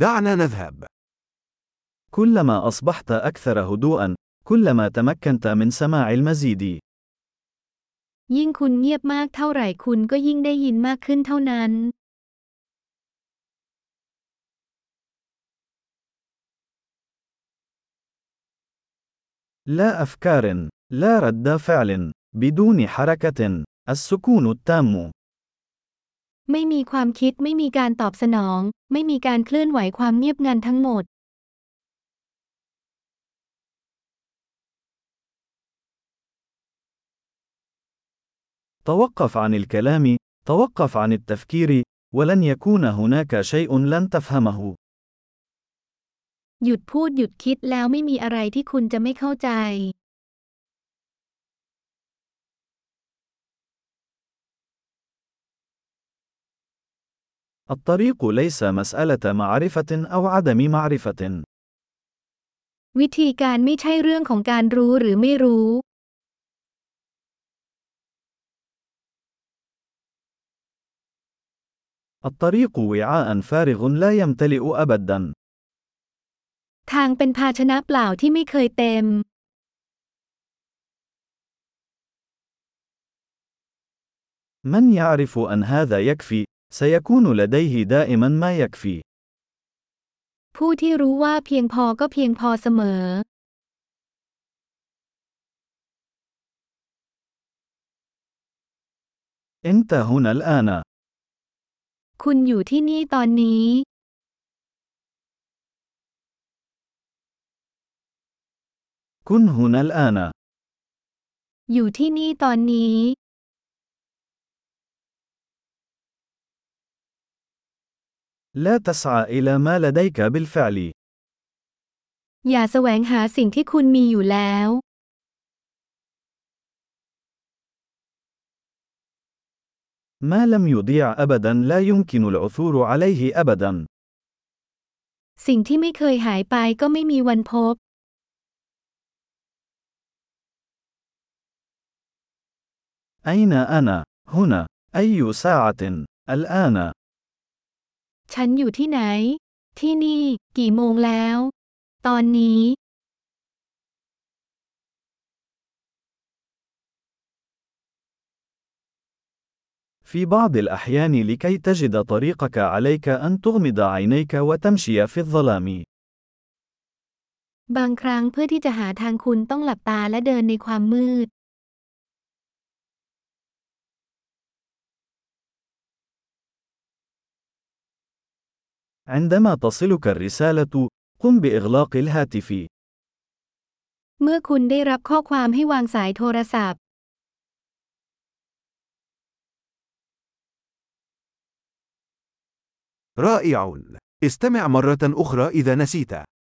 دعنا نذهب. كلما أصبحت أكثر هدوءًا، كلما تمكنت من سماع المزيد. ยิ่งคุณเงียบมากเท่าไหร่คุณก็ยิ่งได้ยินมากขึ้นเท่านั้น لا أفكار، لا رد فعل، بدون حركة، السكون التام. ไม่มีความคิดไม่มีการตอบสนอง ไม่มีการเคลื่อนไหวความเงียบงันทั้งหมด توقف عن الكلام، توقف عن التفكير، ولن يكون هناك شيء لن تفهمه. หยุดพูดหยุดคิดแล้วไม่มีอะไรที่คุณจะไม่เข้าใจ الطريق ليس مسألة معرفة أو عدم معرفة. วิธีการไม่ใช่เรื่องของการรู้หรือไม่รู้ الطريق وعاء فارغ لا يمتلئ أبدا. ทางเป็นภาชนะเปล่าที่ไม่เคยเต็ม من يعرف أن هذا يكفي، سيكون لديه دائما ما يكفي. ผู้ที่รู้ว่าเพียงพอก็เพียงพอเสมอ أنت هنا الآن. คุณอยู่ที่นี่ตอนนี้ كن هنا الآن. อยู่ที่นี่ตอนนี้ لا تسعى إلى ما لديك بالفعل. อย่าแสวงหาสิ่งที่คุณมีอยู่แล้ว ما لم يضيع أبدا لا يمكن العثور عليه أبدا. สิ่งที่ไม่เคยหายไปก็ไม่มีวันพบ أين أنا؟ هنا. أي ساعة؟ الآن. ฉันอยู่ที่ไหน ที่นี่ กี่โมงแล้ว ตอนนี้ في بعض الأحيان لكي تجد طريقك عليك أن تغمض عينيك وتمشي في الظلام. บางครั้งเพื่อที่จะหาทางคุณต้องหลับตาและเดินในความมืด عندما تصلك الرسالة، قم بإغلاق الهاتف. เมื่อคุณได้รับข้อความให้วางสายโทรศัพท์ رائع. استمع مرة أخرى إذا نسيت.